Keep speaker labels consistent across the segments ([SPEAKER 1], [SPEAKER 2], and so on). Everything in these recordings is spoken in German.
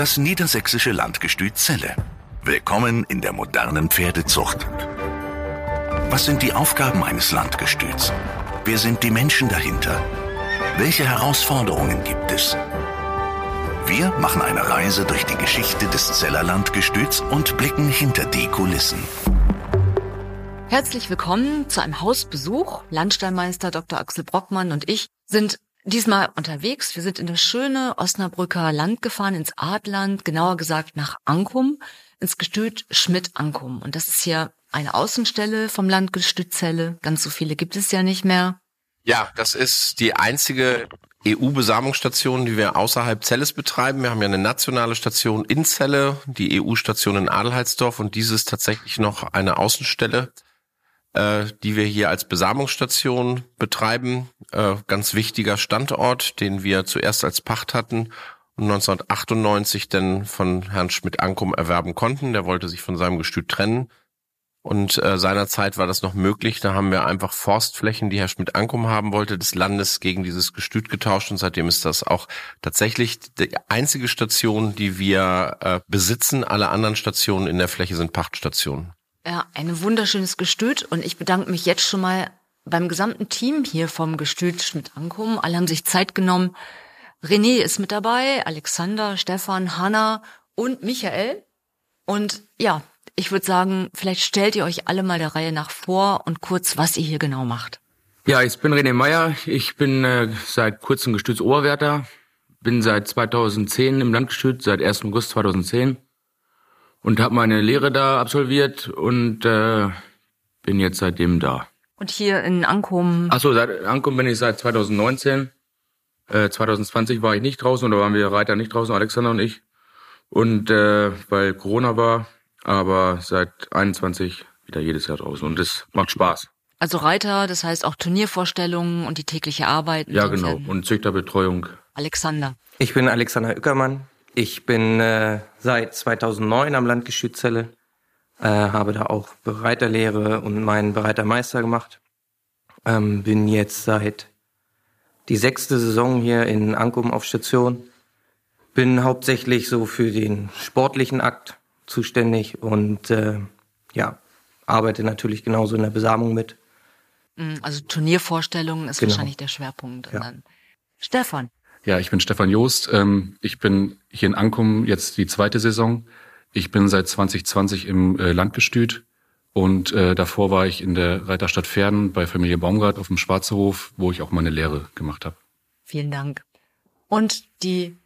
[SPEAKER 1] Das niedersächsische Landgestüt Celle. Willkommen in der modernen Pferdezucht. Was sind die Aufgaben eines Landgestüts? Wer sind die Menschen dahinter? Welche Herausforderungen gibt es? Wir machen eine Reise durch die Geschichte des Zeller Landgestüts und blicken hinter die Kulissen.
[SPEAKER 2] Herzlich willkommen zu einem Hausbesuch. Landstallmeister Dr. Axel Brockmann und ich sind diesmal unterwegs. Wir sind in das schöne Osnabrücker Land gefahren, ins Adland, genauer gesagt nach Ankum, ins Gestüt Schmidt-Ankum. Und das ist hier eine Außenstelle vom Landgestüt Zelle. Ganz so viele gibt es ja nicht mehr.
[SPEAKER 3] Ja, das ist die einzige EU-Besamungsstation, die wir außerhalb Zelles betreiben. Wir haben ja eine nationale Station in Celle, die EU-Station in Adelheidsdorf und dieses tatsächlich noch eine Außenstelle äh, die wir hier als Besamungsstation betreiben. Äh, ganz wichtiger Standort, den wir zuerst als Pacht hatten und 1998 dann von Herrn Schmidt-Ankum erwerben konnten. Der wollte sich von seinem Gestüt trennen. Und äh, seinerzeit war das noch möglich. Da haben wir einfach Forstflächen, die Herr Schmidt-Ankum haben wollte, des Landes gegen dieses Gestüt getauscht. Und seitdem ist das auch tatsächlich die einzige Station, die wir äh, besitzen. Alle anderen Stationen in der Fläche sind Pachtstationen.
[SPEAKER 2] Ja, ein wunderschönes Gestüt und ich bedanke mich jetzt schon mal beim gesamten Team hier vom Gestüt Schmidt Ankum. Alle haben sich Zeit genommen. René ist mit dabei, Alexander, Stefan, Hanna und Michael. Und ja, ich würde sagen, vielleicht stellt ihr euch alle mal der Reihe nach vor und kurz, was ihr hier genau macht.
[SPEAKER 4] Ja, ich bin René Meyer. Ich bin äh, seit kurzem Gestütsoberwärter. Bin seit 2010 im Landgestüt, seit 1. August 2010 und habe meine Lehre da absolviert und äh, bin jetzt seitdem da.
[SPEAKER 2] Und hier in Ankum?
[SPEAKER 4] Achso, seit Ankum bin ich seit 2019. Äh, 2020 war ich nicht draußen oder waren wir Reiter nicht draußen, Alexander und ich. Und äh, weil Corona war, aber seit 21 wieder jedes Jahr draußen und das macht Spaß.
[SPEAKER 2] Also Reiter, das heißt auch Turniervorstellungen und die tägliche Arbeit.
[SPEAKER 4] Ja, genau. Und Züchterbetreuung.
[SPEAKER 2] Alexander.
[SPEAKER 5] Ich bin Alexander Ueckermann. Ich bin äh, seit 2009 am Landgestüt Celle, äh, habe da auch Bereiterlehre und meinen Bereitermeister gemacht. Ähm, bin jetzt seit die sechste Saison hier in Ankum auf Station. Bin hauptsächlich so für den sportlichen Akt zuständig und äh, ja, arbeite natürlich genauso in der Besamung mit.
[SPEAKER 2] Mm, also Turniervorstellungen ist genau. wahrscheinlich der Schwerpunkt. Ja. Stefan.
[SPEAKER 6] Ja, ich bin Stefan Joost. Ähm, ich bin hier in Ankum jetzt die zweite Saison. Ich bin seit 2020 im äh, Landgestüt und äh, davor war ich in der Reiterstadt Pferden bei Familie Baumgart auf dem Schwarzerhof, wo ich auch meine Lehre gemacht habe.
[SPEAKER 2] Vielen Dank. Und die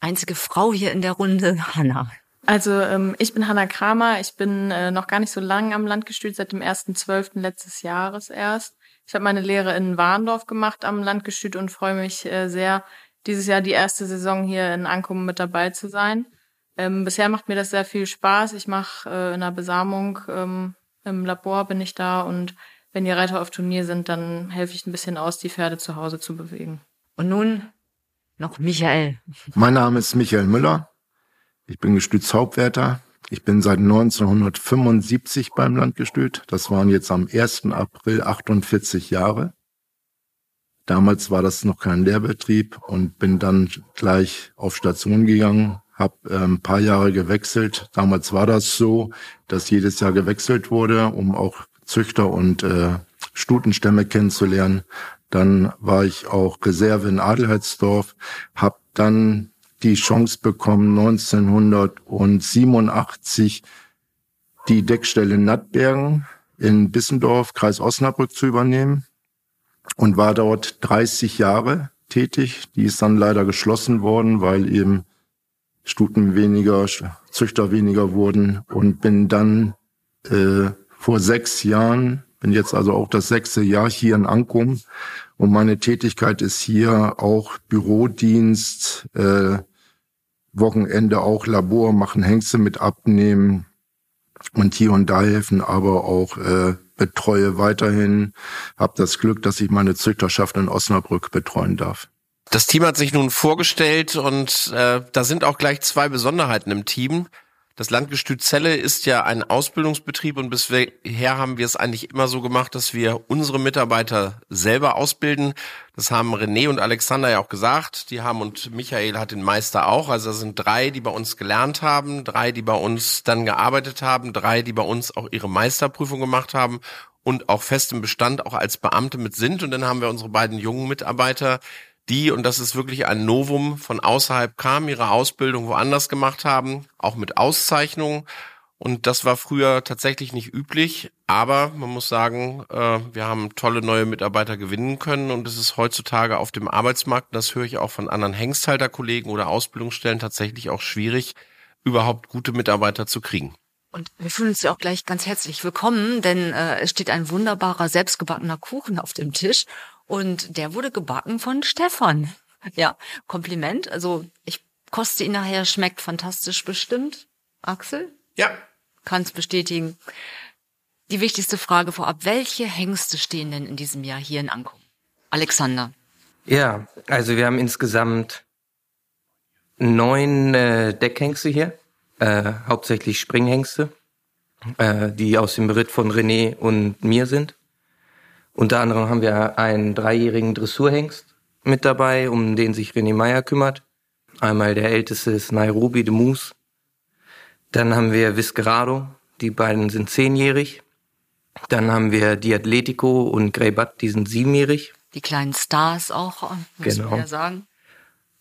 [SPEAKER 2] einzige Frau hier in der Runde, Hanna.
[SPEAKER 7] Also ähm, ich bin Hanna Kramer. Ich bin äh, noch gar nicht so lange am Landgestüt, seit dem 1.12. letztes Jahres erst. Ich habe meine Lehre in Warndorf gemacht am Landgestüt und freue mich äh, sehr, dieses Jahr die erste Saison hier in Ankommen mit dabei zu sein. Ähm, bisher macht mir das sehr viel Spaß. Ich mache äh, in der Besamung ähm, im Labor bin ich da und wenn die Reiter auf Turnier sind, dann helfe ich ein bisschen aus, die Pferde zu Hause zu bewegen.
[SPEAKER 2] Und nun noch Michael.
[SPEAKER 8] Mein Name ist Michael Müller. Ich bin Gestützhauptwärter. Ich bin seit 1975 beim Landgestüt. Das waren jetzt am 1. April 48 Jahre. Damals war das noch kein Lehrbetrieb und bin dann gleich auf Station gegangen, habe ein paar Jahre gewechselt. Damals war das so, dass jedes Jahr gewechselt wurde, um auch Züchter und äh, Stutenstämme kennenzulernen. Dann war ich auch Reserve in Adelheidsdorf, habe dann die Chance bekommen, 1987 die Deckstelle Nattbergen in Bissendorf, Kreis Osnabrück zu übernehmen und war dort 30 Jahre tätig. Die ist dann leider geschlossen worden, weil eben Stuten weniger, Züchter weniger wurden und bin dann äh, vor sechs Jahren, bin jetzt also auch das sechste Jahr hier in Ankum und meine Tätigkeit ist hier auch Bürodienst, äh, Wochenende auch Labor machen, Hengste mit abnehmen und hier und da helfen, aber auch äh, betreue weiterhin, habe das Glück, dass ich meine Züchterschaft in Osnabrück betreuen darf.
[SPEAKER 3] Das Team hat sich nun vorgestellt und äh, da sind auch gleich zwei Besonderheiten im Team. Das Landgestüt Celle ist ja ein Ausbildungsbetrieb und bisher haben wir es eigentlich immer so gemacht, dass wir unsere Mitarbeiter selber ausbilden. Das haben René und Alexander ja auch gesagt. Die haben und Michael hat den Meister auch. Also das sind drei, die bei uns gelernt haben, drei, die bei uns dann gearbeitet haben, drei, die bei uns auch ihre Meisterprüfung gemacht haben und auch fest im Bestand auch als Beamte mit sind. Und dann haben wir unsere beiden jungen Mitarbeiter, die, und das ist wirklich ein Novum, von außerhalb kamen, ihre Ausbildung woanders gemacht haben, auch mit Auszeichnungen. Und das war früher tatsächlich nicht üblich, aber man muss sagen, äh, wir haben tolle neue Mitarbeiter gewinnen können und es ist heutzutage auf dem Arbeitsmarkt, das höre ich auch von anderen Hengsthalterkollegen oder Ausbildungsstellen tatsächlich auch schwierig, überhaupt gute Mitarbeiter zu kriegen.
[SPEAKER 2] Und wir fühlen uns ja auch gleich ganz herzlich willkommen, denn äh, es steht ein wunderbarer selbstgebackener Kuchen auf dem Tisch und der wurde gebacken von Stefan. Ja, Kompliment. Also ich koste ihn nachher, schmeckt fantastisch bestimmt. Axel?
[SPEAKER 3] Ja.
[SPEAKER 2] Kann's bestätigen. Die wichtigste Frage vorab, welche Hengste stehen denn in diesem Jahr hier in Ankum? Alexander.
[SPEAKER 5] Ja, also wir haben insgesamt neun äh, Deckhengste hier, äh, hauptsächlich Springhengste, äh, die aus dem Beritt von René und mir sind. Unter anderem haben wir einen dreijährigen Dressurhengst mit dabei, um den sich René Meyer kümmert. Einmal der älteste ist Nairobi de Moose. Dann haben wir Viscerado, die beiden sind zehnjährig. Dann haben wir Diatletico und Grey Butt, die sind siebenjährig.
[SPEAKER 2] Die kleinen Stars auch, muss
[SPEAKER 5] Genau.
[SPEAKER 2] man ja sagen.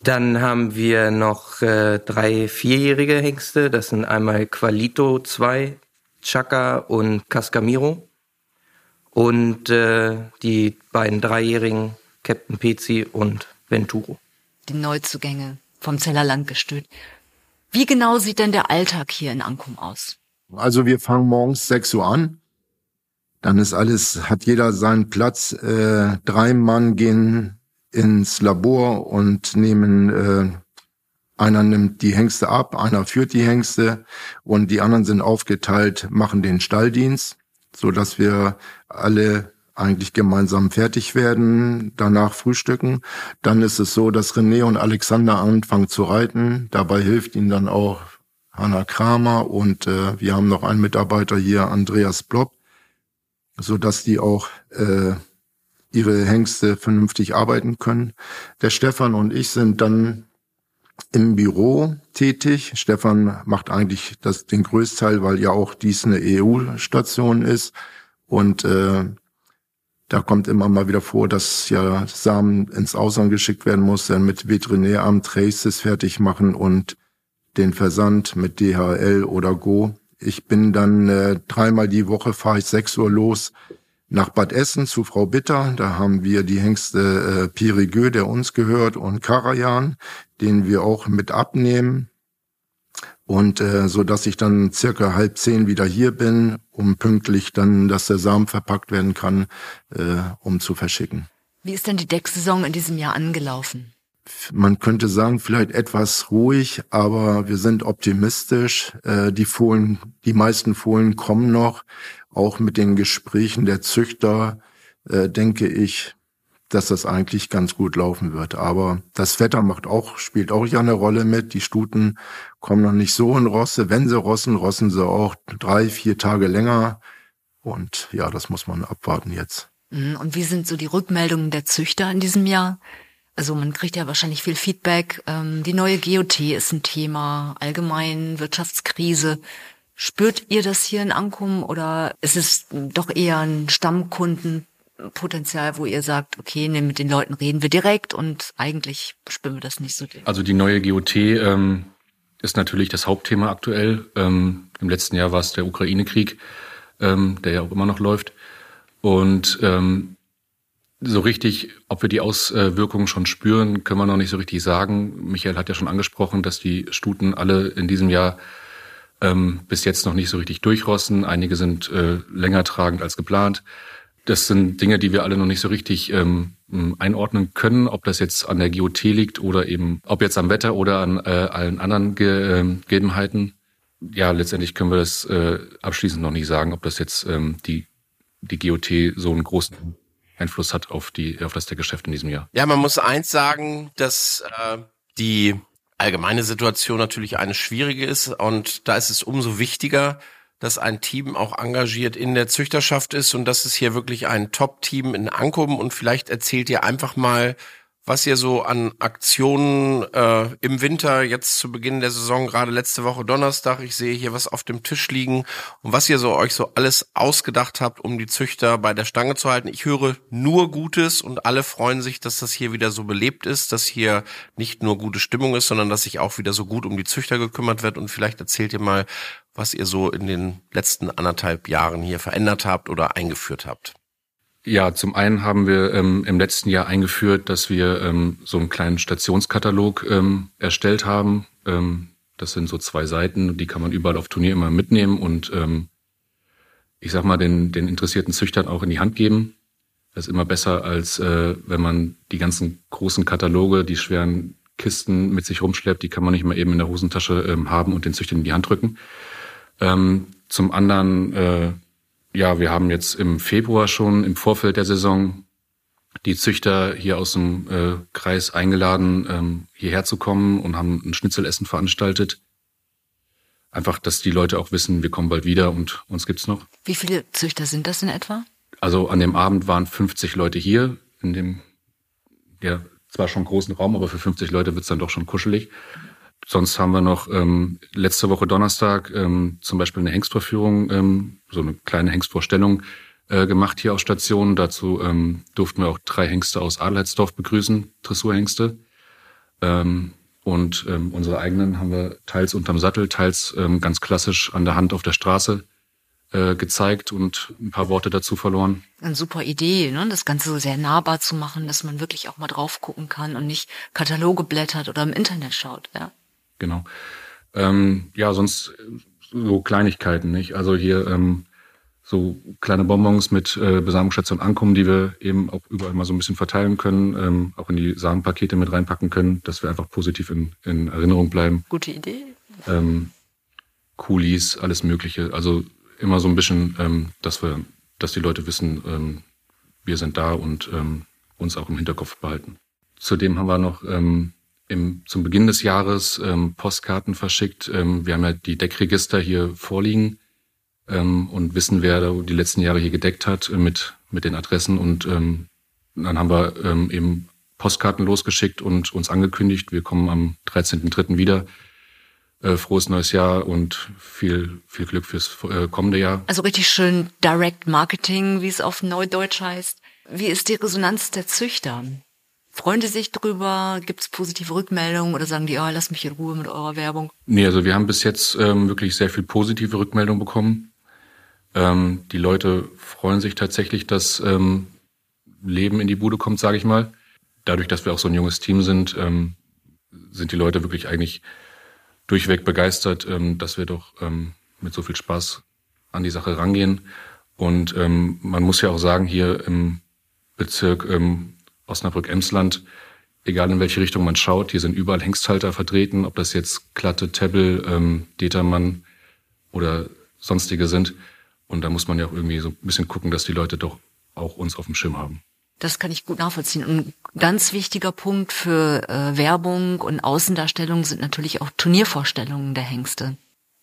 [SPEAKER 5] Dann haben wir noch äh, drei vierjährige Hengste. Das sind einmal Qualito 2, Chaka und Cascamiro. Und äh, die beiden dreijährigen Captain Pezi und Venturo.
[SPEAKER 2] Die Neuzugänge vom Zeller Landgestüt. Wie genau sieht denn der Alltag hier in Ankum aus?
[SPEAKER 8] Also wir fangen morgens 6 Uhr an. Dann ist alles, hat jeder seinen Platz. Äh, drei Mann gehen ins Labor und nehmen, äh, einer nimmt die Hengste ab, einer führt die Hengste und die anderen sind aufgeteilt, machen den Stalldienst, so dass wir alle eigentlich gemeinsam fertig werden, danach frühstücken. Dann ist es so, dass René und Alexander anfangen zu reiten. Dabei hilft ihnen dann auch Hanna Kramer und äh, wir haben noch einen Mitarbeiter hier, Andreas Blob, so dass die auch äh, ihre Hengste vernünftig arbeiten können. Der Stefan und ich sind dann im Büro tätig. Stefan macht eigentlich das, den Größteil, weil ja auch dies eine EU-Station ist. Und äh, da kommt immer mal wieder vor, dass ja Samen ins Ausland geschickt werden muss, dann mit Veterinäramt Traces fertig machen und den Versand mit DHL oder Go. Ich bin dann äh, dreimal die Woche fahre ich 6 Uhr los nach Bad Essen zu Frau Bitter. Da haben wir die Hengste äh, Pirigeux, der uns gehört, und Karajan, den wir auch mit abnehmen. Und äh, so dass ich dann circa halb zehn wieder hier bin, um pünktlich dann, dass der Samen verpackt werden kann, äh, um zu verschicken.
[SPEAKER 2] Wie ist denn die Decksaison in diesem Jahr angelaufen?
[SPEAKER 8] Man könnte sagen, vielleicht etwas ruhig, aber wir sind optimistisch. Äh, die Fohlen, die meisten Fohlen kommen noch. Auch mit den Gesprächen der Züchter äh, denke ich, dass das eigentlich ganz gut laufen wird. Aber das Wetter macht auch, spielt auch ja eine Rolle mit. Die Stuten kommen noch nicht so in Rosse. Wenn sie rossen, rossen sie auch drei, vier Tage länger. Und ja, das muss man abwarten jetzt.
[SPEAKER 2] Mhm, Und wie sind so die Rückmeldungen der Züchter in diesem Jahr? Also man kriegt ja wahrscheinlich viel Feedback. Ähm, Die neue GOT ist ein Thema, allgemein Wirtschaftskrise. Spürt ihr das hier in Ankum oder ist es doch eher ein Stammkundenpotenzial, wo ihr sagt, okay, nee, mit den Leuten reden wir direkt und eigentlich spüren wir das nicht so.
[SPEAKER 6] Also die neue GOT ähm, ist natürlich das Hauptthema aktuell. Ähm, Im letzten Jahr war es der Ukraine-Krieg, ähm, der ja auch immer noch läuft. Und ähm, so richtig, ob wir die Auswirkungen schon spüren, können wir noch nicht so richtig sagen. Michael hat ja schon angesprochen, dass die Stuten alle in diesem Jahr ähm, bis jetzt noch nicht so richtig durchrosten. Einige sind äh, länger tragend als geplant. Das sind Dinge, die wir alle noch nicht so richtig ähm, einordnen können, ob das jetzt an der GOT liegt oder eben, ob jetzt am Wetter oder an äh, allen anderen ähm, Gegebenheiten. Ja, letztendlich können wir das äh, abschließend noch nicht sagen, ob das jetzt ähm, die, die GOT so einen großen Einfluss hat auf die auf das Deckgeschäft in diesem Jahr.
[SPEAKER 3] Ja, man muss eins sagen, dass äh, die allgemeine Situation natürlich eine schwierige ist. Und da ist es umso wichtiger, dass ein Team auch engagiert in der Züchterschaft ist. Und das ist hier wirklich ein Top-Team in Ankommen und vielleicht erzählt ihr einfach mal, was ihr so an Aktionen äh, im Winter jetzt zu Beginn der Saison, gerade letzte Woche Donnerstag, ich sehe hier was auf dem Tisch liegen und was ihr so euch so alles ausgedacht habt, um die Züchter bei der Stange zu halten. Ich höre nur Gutes und alle freuen sich, dass das hier wieder so belebt ist, dass hier nicht nur gute Stimmung ist, sondern dass sich auch wieder so gut um die Züchter gekümmert wird und vielleicht erzählt ihr mal, was ihr so in den letzten anderthalb Jahren hier verändert habt oder eingeführt habt.
[SPEAKER 6] Ja, zum einen haben wir ähm, im letzten Jahr eingeführt, dass wir ähm, so einen kleinen Stationskatalog ähm, erstellt haben. Ähm, das sind so zwei Seiten, die kann man überall auf Turnier immer mitnehmen und ähm, ich sag mal den, den interessierten Züchtern auch in die Hand geben. Das ist immer besser, als äh, wenn man die ganzen großen Kataloge, die schweren Kisten mit sich rumschleppt, die kann man nicht mal eben in der Hosentasche ähm, haben und den Züchtern in die Hand drücken. Zum anderen äh, ja, wir haben jetzt im Februar schon im Vorfeld der Saison die Züchter hier aus dem äh, Kreis eingeladen, ähm, hierher zu kommen und haben ein Schnitzelessen veranstaltet. Einfach, dass die Leute auch wissen, wir kommen bald wieder und uns gibt's noch.
[SPEAKER 2] Wie viele Züchter sind das in etwa?
[SPEAKER 6] Also an dem Abend waren 50 Leute hier in dem, ja, zwar schon großen Raum, aber für 50 Leute wird's dann doch schon kuschelig. Sonst haben wir noch ähm, letzte Woche Donnerstag ähm, zum Beispiel eine Hengstvorführung, ähm, so eine kleine Hengstvorstellung äh, gemacht hier auf Station. Dazu ähm, durften wir auch drei Hengste aus Adelheidsdorf begrüßen, Dressurhengste. Ähm, und ähm, unsere eigenen haben wir teils unterm Sattel, teils ähm, ganz klassisch an der Hand auf der Straße äh, gezeigt und ein paar Worte dazu verloren.
[SPEAKER 2] Eine super Idee, ne? das Ganze so sehr nahbar zu machen, dass man wirklich auch mal drauf gucken kann und nicht Kataloge blättert oder im Internet schaut. Ja
[SPEAKER 6] genau. Ähm, ja, sonst so Kleinigkeiten, nicht? Also hier ähm, so kleine Bonbons mit äh, Besamungsstation ankommen, die wir eben auch überall mal so ein bisschen verteilen können, ähm, auch in die Samenpakete mit reinpacken können, dass wir einfach positiv in, in Erinnerung bleiben.
[SPEAKER 2] Gute Idee.
[SPEAKER 6] Ähm, Coolies, alles Mögliche. Also immer so ein bisschen, ähm, dass wir, dass die Leute wissen, ähm, wir sind da und ähm, uns auch im Hinterkopf behalten. Zudem haben wir noch ähm, im, zum Beginn des Jahres ähm, Postkarten verschickt. Ähm, wir haben ja die Deckregister hier vorliegen ähm, und wissen, wer die letzten Jahre hier gedeckt hat äh, mit, mit den Adressen. Und ähm, dann haben wir ähm, eben Postkarten losgeschickt und uns angekündigt, wir kommen am 13.3. wieder. Äh, frohes neues Jahr und viel, viel Glück fürs äh, kommende Jahr.
[SPEAKER 2] Also richtig schön Direct Marketing, wie es auf Neudeutsch heißt. Wie ist die Resonanz der Züchter? Freuen die sich drüber? Gibt es positive Rückmeldungen oder sagen die, oh, lass mich in Ruhe mit eurer Werbung?
[SPEAKER 6] Nee, also wir haben bis jetzt ähm, wirklich sehr viel positive Rückmeldungen bekommen. Ähm, die Leute freuen sich tatsächlich, dass ähm, Leben in die Bude kommt, sage ich mal. Dadurch, dass wir auch so ein junges Team sind, ähm, sind die Leute wirklich eigentlich durchweg begeistert, ähm, dass wir doch ähm, mit so viel Spaß an die Sache rangehen. Und ähm, man muss ja auch sagen, hier im Bezirk ähm, Osnabrück-Emsland, egal in welche Richtung man schaut, hier sind überall Hengsthalter vertreten, ob das jetzt Klatte, Tebbel, ähm, Determann oder sonstige sind. Und da muss man ja auch irgendwie so ein bisschen gucken, dass die Leute doch auch uns auf dem Schirm haben.
[SPEAKER 2] Das kann ich gut nachvollziehen. Und ein ganz wichtiger Punkt für äh, Werbung und Außendarstellung sind natürlich auch Turniervorstellungen der Hengste.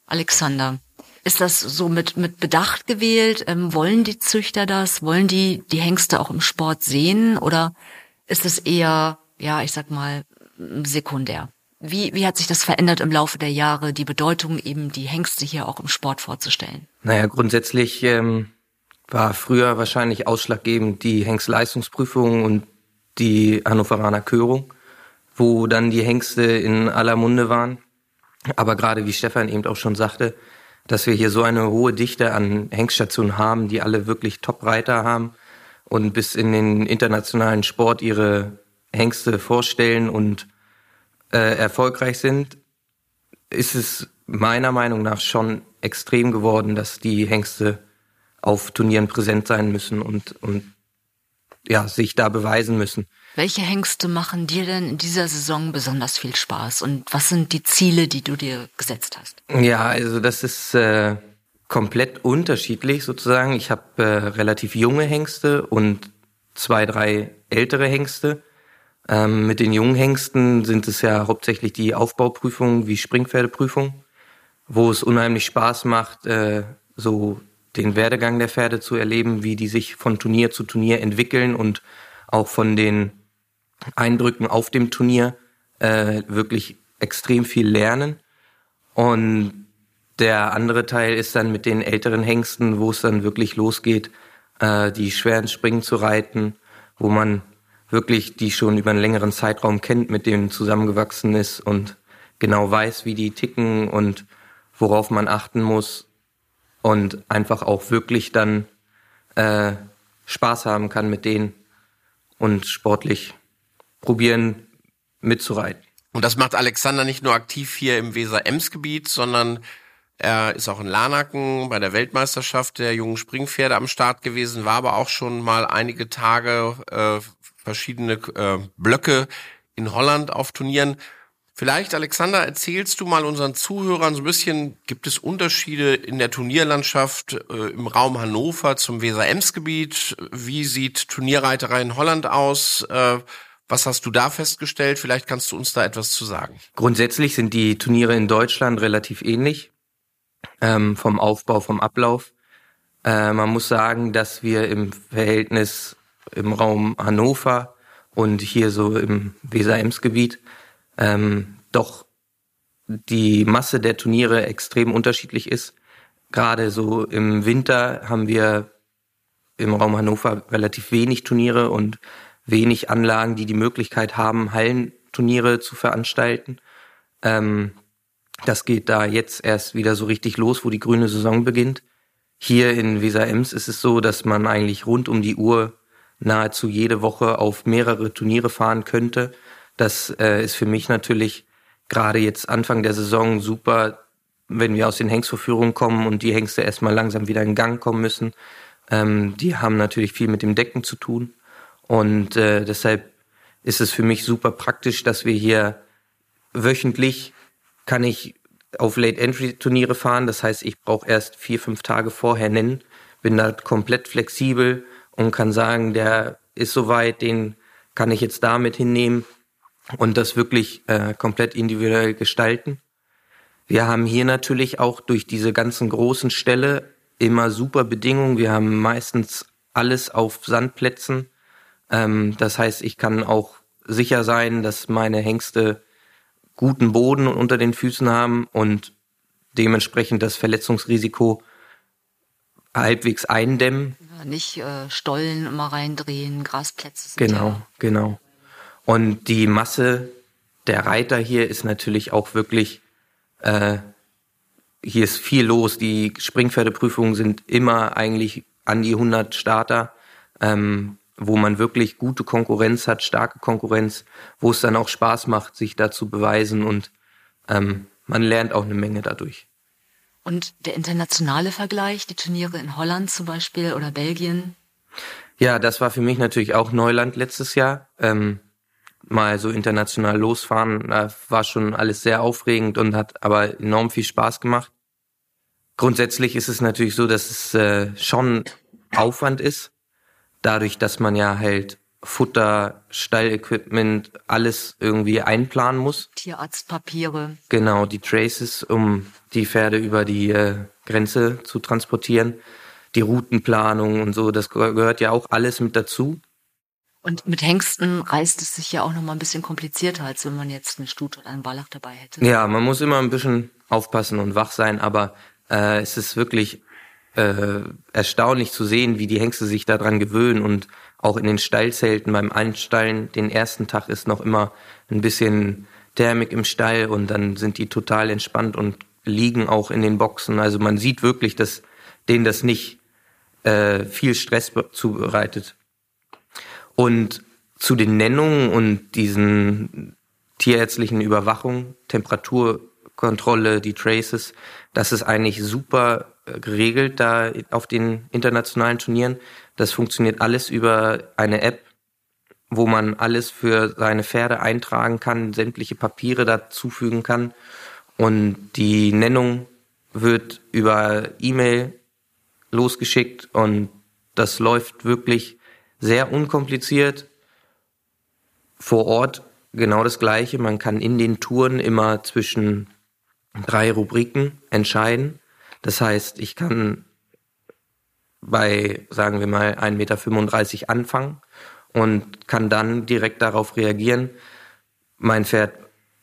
[SPEAKER 2] Alexander, ist das so mit, mit Bedacht gewählt? Ähm, wollen die Züchter das? Wollen die die Hengste auch im Sport sehen? Oder ist es eher, ja, ich sag mal, sekundär? Wie, wie hat sich das verändert im Laufe der Jahre, die Bedeutung eben, die Hengste hier auch im Sport vorzustellen?
[SPEAKER 5] Naja, grundsätzlich ähm, war früher wahrscheinlich ausschlaggebend die Hengstleistungsprüfung und die Hannoveraner Körung, wo dann die Hengste in aller Munde waren. Aber gerade wie Stefan eben auch schon sagte, dass wir hier so eine hohe Dichte an Hengststationen haben, die alle wirklich Top-Reiter haben und bis in den internationalen Sport ihre Hengste vorstellen und äh, erfolgreich sind, ist es meiner Meinung nach schon extrem geworden, dass die Hengste auf Turnieren präsent sein müssen und, und ja, sich da beweisen müssen.
[SPEAKER 2] Welche Hengste machen dir denn in dieser Saison besonders viel Spaß und was sind die Ziele, die du dir gesetzt hast?
[SPEAKER 5] Ja, also das ist äh, komplett unterschiedlich sozusagen. Ich habe äh, relativ junge Hengste und zwei, drei ältere Hengste. Ähm, mit den jungen Hengsten sind es ja hauptsächlich die Aufbauprüfungen wie Springpferdeprüfung, wo es unheimlich Spaß macht, äh, so den Werdegang der Pferde zu erleben, wie die sich von Turnier zu Turnier entwickeln und auch von den Eindrücken auf dem Turnier äh, wirklich extrem viel lernen. Und der andere Teil ist dann mit den älteren Hengsten, wo es dann wirklich losgeht, äh, die schweren Springen zu reiten, wo man wirklich die schon über einen längeren Zeitraum kennt, mit denen zusammengewachsen ist und genau weiß, wie die ticken und worauf man achten muss und einfach auch wirklich dann äh, Spaß haben kann mit denen und sportlich probieren mitzureiten.
[SPEAKER 3] Und das macht Alexander nicht nur aktiv hier im Weser-Ems-Gebiet, sondern er ist auch in Larnaken bei der Weltmeisterschaft der jungen Springpferde am Start gewesen, war aber auch schon mal einige Tage äh, verschiedene äh, Blöcke in Holland auf Turnieren. Vielleicht, Alexander, erzählst du mal unseren Zuhörern so ein bisschen, gibt es Unterschiede in der Turnierlandschaft äh, im Raum Hannover zum Weser-Ems-Gebiet? Wie sieht Turnierreiterei in Holland aus? Äh, was hast du da festgestellt? Vielleicht kannst du uns da etwas zu sagen.
[SPEAKER 5] Grundsätzlich sind die Turniere in Deutschland relativ ähnlich ähm, vom Aufbau, vom Ablauf. Äh, man muss sagen, dass wir im Verhältnis im Raum Hannover und hier so im Weser-Ems-Gebiet ähm, doch die Masse der Turniere extrem unterschiedlich ist. Gerade so im Winter haben wir im Raum Hannover relativ wenig Turniere und wenig Anlagen, die die Möglichkeit haben, Hallenturniere zu veranstalten. Ähm, das geht da jetzt erst wieder so richtig los, wo die grüne Saison beginnt. Hier in Weser Ems ist es so, dass man eigentlich rund um die Uhr nahezu jede Woche auf mehrere Turniere fahren könnte. Das äh, ist für mich natürlich gerade jetzt Anfang der Saison super, wenn wir aus den Hengstverführungen kommen und die Hengste erstmal langsam wieder in Gang kommen müssen. Ähm, die haben natürlich viel mit dem Decken zu tun. Und äh, deshalb ist es für mich super praktisch, dass wir hier wöchentlich kann ich auf Late-Entry-Turniere fahren. Das heißt, ich brauche erst vier, fünf Tage vorher nennen, bin da komplett flexibel und kann sagen, der ist soweit, den kann ich jetzt damit hinnehmen und das wirklich äh, komplett individuell gestalten. Wir haben hier natürlich auch durch diese ganzen großen Ställe immer super Bedingungen. Wir haben meistens alles auf Sandplätzen. Ähm, das heißt, ich kann auch sicher sein, dass meine Hengste guten Boden unter den Füßen haben und dementsprechend das Verletzungsrisiko halbwegs eindämmen.
[SPEAKER 2] Ja, nicht äh, Stollen immer reindrehen, Grasplätze. Sind
[SPEAKER 5] genau,
[SPEAKER 2] ja.
[SPEAKER 5] genau. Und die Masse der Reiter hier ist natürlich auch wirklich, äh, hier ist viel los. Die Springpferdeprüfungen sind immer eigentlich an die 100 Starter. Ähm, wo man wirklich gute Konkurrenz hat, starke Konkurrenz, wo es dann auch Spaß macht, sich da zu beweisen und ähm, man lernt auch eine Menge dadurch.
[SPEAKER 2] Und der internationale Vergleich, die Turniere in Holland zum Beispiel oder Belgien?
[SPEAKER 5] Ja, das war für mich natürlich auch Neuland letztes Jahr. Ähm, mal so international losfahren, da war schon alles sehr aufregend und hat aber enorm viel Spaß gemacht. Grundsätzlich ist es natürlich so, dass es äh, schon Aufwand ist, dadurch, dass man ja halt Futter, Stallequipment, alles irgendwie einplanen muss.
[SPEAKER 2] Tierarztpapiere.
[SPEAKER 5] Genau, die Traces, um die Pferde über die äh, Grenze zu transportieren. Die Routenplanung und so, das gehört ja auch alles mit dazu.
[SPEAKER 2] Und mit Hengsten reißt es sich ja auch noch mal ein bisschen komplizierter, als wenn man jetzt eine Stute oder einen Wallach dabei hätte.
[SPEAKER 5] Ja, man muss immer ein bisschen aufpassen und wach sein, aber äh, es ist wirklich äh, erstaunlich zu sehen, wie die Hengste sich daran gewöhnen und auch in den Stallzelten beim Einstallen, den ersten Tag ist noch immer ein bisschen Thermik im Stall und dann sind die total entspannt und liegen auch in den Boxen. Also man sieht wirklich, dass denen das nicht äh, viel Stress zubereitet. Und zu den Nennungen und diesen tierärztlichen Überwachung, Temperaturkontrolle, die Traces, das ist eigentlich super geregelt da auf den internationalen Turnieren. Das funktioniert alles über eine App, wo man alles für seine Pferde eintragen kann, sämtliche Papiere dazufügen kann. Und die Nennung wird über E-Mail losgeschickt und das läuft wirklich sehr unkompliziert. vor Ort genau das Gleiche. Man kann in den Touren immer zwischen drei Rubriken entscheiden. Das heißt, ich kann bei, sagen wir mal, 1,35 Meter anfangen und kann dann direkt darauf reagieren. Mein Pferd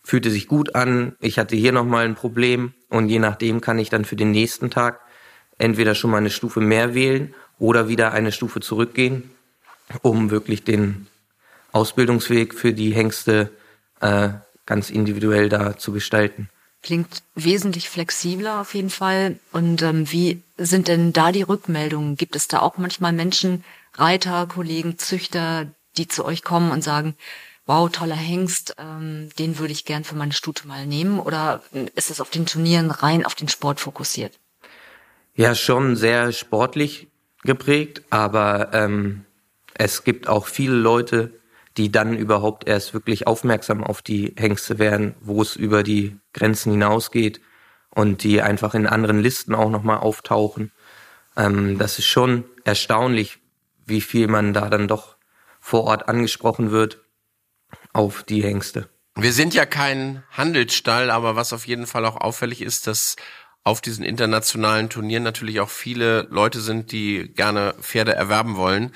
[SPEAKER 5] fühlte sich gut an, ich hatte hier nochmal ein Problem und je nachdem kann ich dann für den nächsten Tag entweder schon mal eine Stufe mehr wählen oder wieder eine Stufe zurückgehen, um wirklich den Ausbildungsweg für die Hengste äh, ganz individuell da zu gestalten.
[SPEAKER 2] Klingt wesentlich flexibler auf jeden Fall. Und ähm, wie sind denn da die Rückmeldungen? Gibt es da auch manchmal Menschen, Reiter, Kollegen, Züchter, die zu euch kommen und sagen, wow, toller Hengst, ähm, den würde ich gern für meine Stute mal nehmen? Oder ist es auf den Turnieren rein auf den Sport fokussiert?
[SPEAKER 5] Ja, schon sehr sportlich geprägt, aber ähm, es gibt auch viele Leute, die dann überhaupt erst wirklich aufmerksam auf die Hengste werden, wo es über die Grenzen hinausgeht und die einfach in anderen Listen auch nochmal auftauchen. Ähm, das ist schon erstaunlich, wie viel man da dann doch vor Ort angesprochen wird auf die Hengste.
[SPEAKER 3] Wir sind ja kein Handelsstall, aber was auf jeden Fall auch auffällig ist, dass auf diesen internationalen Turnieren natürlich auch viele Leute sind, die gerne Pferde erwerben wollen.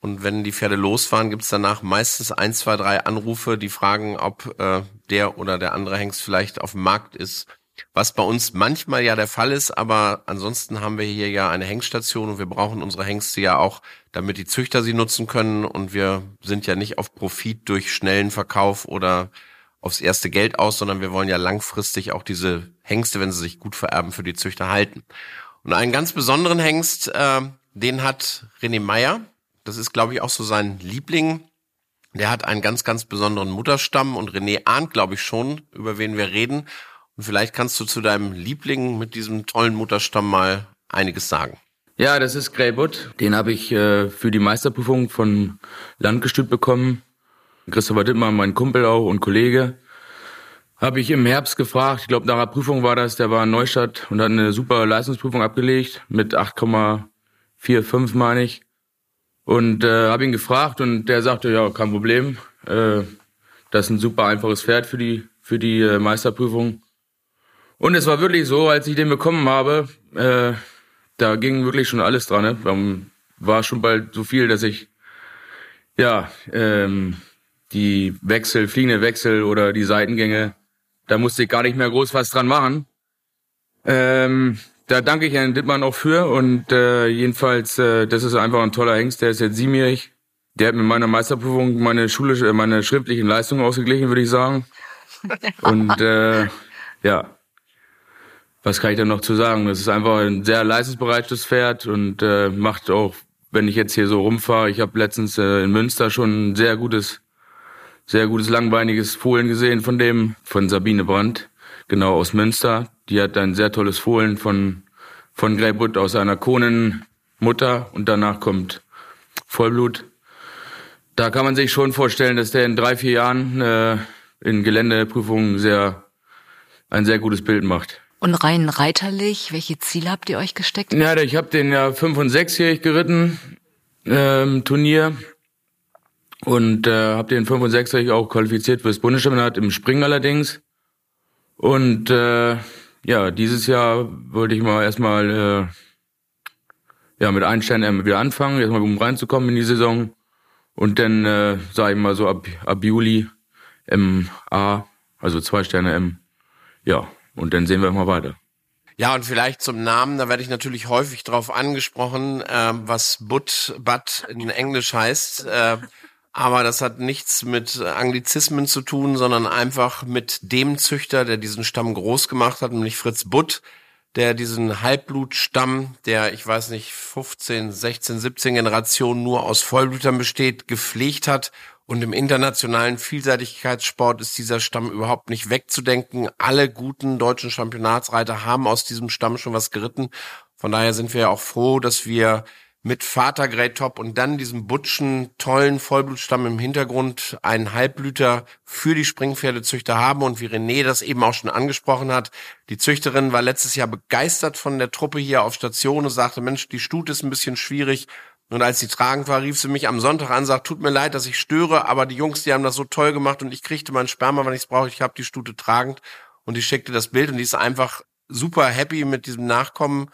[SPEAKER 3] Und wenn die Pferde losfahren, gibt's danach meistens ein, zwei, drei Anrufe, die fragen, ob äh, der oder der andere Hengst vielleicht auf dem Markt ist. Was bei uns manchmal ja der Fall ist, aber ansonsten haben wir hier ja eine Hengststation und wir brauchen unsere Hengste ja auch, damit die Züchter sie nutzen können. Und wir sind ja nicht auf Profit durch schnellen Verkauf oder aufs erste Geld aus, sondern wir wollen ja langfristig auch diese Hengste, wenn sie sich gut vererben, für die Züchter halten. Und einen ganz besonderen Hengst, äh, den hat René Meyer. Das ist, glaube ich, auch so sein Liebling. Der hat einen ganz, ganz besonderen Mutterstamm und René ahnt, glaube ich, schon, über wen wir reden. Und vielleicht kannst du zu deinem Liebling mit diesem tollen Mutterstamm mal einiges sagen.
[SPEAKER 4] Ja, das ist Greybutt. Den habe ich äh, für die Meisterprüfung von Landgestüt bekommen. Christopher Dittmann, mein Kumpel auch und Kollege. Habe ich im Herbst gefragt, ich glaube nach der Prüfung war das, der war in Neustadt und hat eine super Leistungsprüfung abgelegt mit 8,45 meine ich. Und äh, habe ihn gefragt und der sagte, ja, kein Problem. Äh, das ist ein super einfaches Pferd für die, für die äh, Meisterprüfung. Und es war wirklich so, als ich den bekommen habe, äh, da ging wirklich schon alles dran. Ne? War schon bald so viel, dass ich ja ähm, die Wechsel, fliegende Wechsel oder die Seitengänge, da musste ich gar nicht mehr groß was dran machen. Ähm, da danke ich Herrn Dittmann auch für und äh, jedenfalls, äh, das ist einfach ein toller Hengst, der ist jetzt siebenjährig. Der hat mit meiner Meisterprüfung meine schulische, meine schriftlichen Leistungen ausgeglichen, würde ich sagen. Und äh, ja, was kann ich da noch zu sagen? Das ist einfach ein sehr leistungsbereites Pferd und äh, macht auch, wenn ich jetzt hier so rumfahre, ich habe letztens äh, in Münster schon ein sehr gutes, sehr gutes langbeiniges Fohlen gesehen von dem, von Sabine Brandt, genau aus Münster. Die hat ein sehr tolles Fohlen von, von Greybutt aus einer Konenmutter und danach kommt Vollblut. Da kann man sich schon vorstellen, dass der in drei, vier Jahren äh, in Geländeprüfungen sehr, ein sehr gutes Bild macht.
[SPEAKER 2] Und rein reiterlich, welche Ziele habt ihr euch gesteckt?
[SPEAKER 4] Ja, ich habe den ja fünf und sechsjährig geritten ähm, Turnier und äh, habe den fünf und sechsjährig auch qualifiziert fürs Bundeschampionat im Springen allerdings. Und äh, ja, dieses Jahr wollte ich mal erstmal äh, ja mit Einstein wieder anfangen, erstmal um reinzukommen in die Saison und dann äh, sag ich mal so ab ab Juli MA, also zwei Sterne M. Ja, und dann sehen wir mal weiter.
[SPEAKER 3] Ja, und vielleicht zum Namen, da werde ich natürlich häufig drauf angesprochen, äh, was Butt, Butt in Englisch heißt. Äh, aber das hat nichts mit Anglizismen zu tun, sondern einfach mit dem Züchter, der diesen Stamm groß gemacht hat, nämlich Fritz Butt, der diesen Halbblutstamm, der, ich weiß nicht, 15, 16, 17 Generationen nur aus Vollblutern besteht, gepflegt hat und im internationalen Vielseitigkeitssport ist dieser Stamm überhaupt nicht wegzudenken. Alle guten deutschen Championatsreiter haben aus diesem Stamm schon was geritten. Von daher sind wir auch froh, dass wir mit Vater Grey Top und dann diesem butschen, tollen Vollblutstamm im Hintergrund einen Halbblüter für die Springpferdezüchter haben. Und wie René das eben auch schon angesprochen hat, die Züchterin war letztes Jahr begeistert von der Truppe hier auf Station und sagte, Mensch, die Stute ist ein bisschen schwierig Und als sie tragend war, rief sie mich am Sonntag an, sagt, tut mir leid, dass ich störe, aber die Jungs, die haben das so toll gemacht und ich kriegte mein Sperma, wenn ich es brauche. Ich habe die Stute tragend und die schickte das Bild und die ist einfach super happy mit diesem Nachkommen.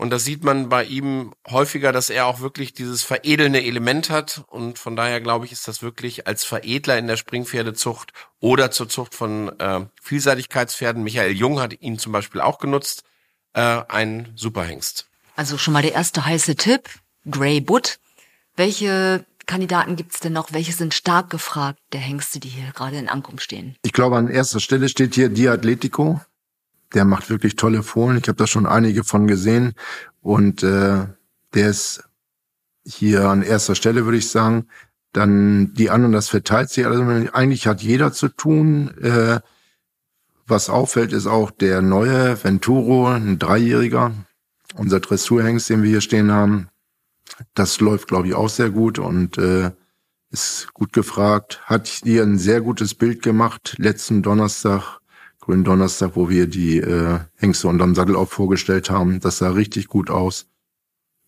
[SPEAKER 3] Und das sieht man bei ihm häufiger, dass er auch wirklich dieses veredelnde Element hat. Und von daher glaube ich, ist das wirklich als Veredler in der Springpferdezucht oder zur Zucht von äh, Vielseitigkeitspferden. Michael Jung hat ihn zum Beispiel auch genutzt. Äh, ein Superhengst.
[SPEAKER 2] Also schon mal der erste heiße Tipp. Grey Butt. Welche Kandidaten gibt's denn noch? Welche sind stark gefragt, der Hengste, die hier gerade in Ankum stehen?
[SPEAKER 8] Ich glaube, an erster Stelle steht hier Di Atletico. Der macht wirklich tolle Fohlen. Ich habe da schon einige von gesehen. Und äh, der ist hier an erster Stelle, würde ich sagen. Dann die anderen, das verteilt sich. Also eigentlich hat jeder zu tun. Äh, was auffällt, ist auch der neue Venturo, ein Dreijähriger. Unser Dressurhengst, den wir hier stehen haben, das läuft, glaube ich, auch sehr gut und äh, ist gut gefragt. Hat hier ein sehr gutes Bild gemacht letzten Donnerstag, grünen Donnerstag, wo wir die äh, Hengste unterm Sattel auch vorgestellt haben. Das sah richtig gut aus.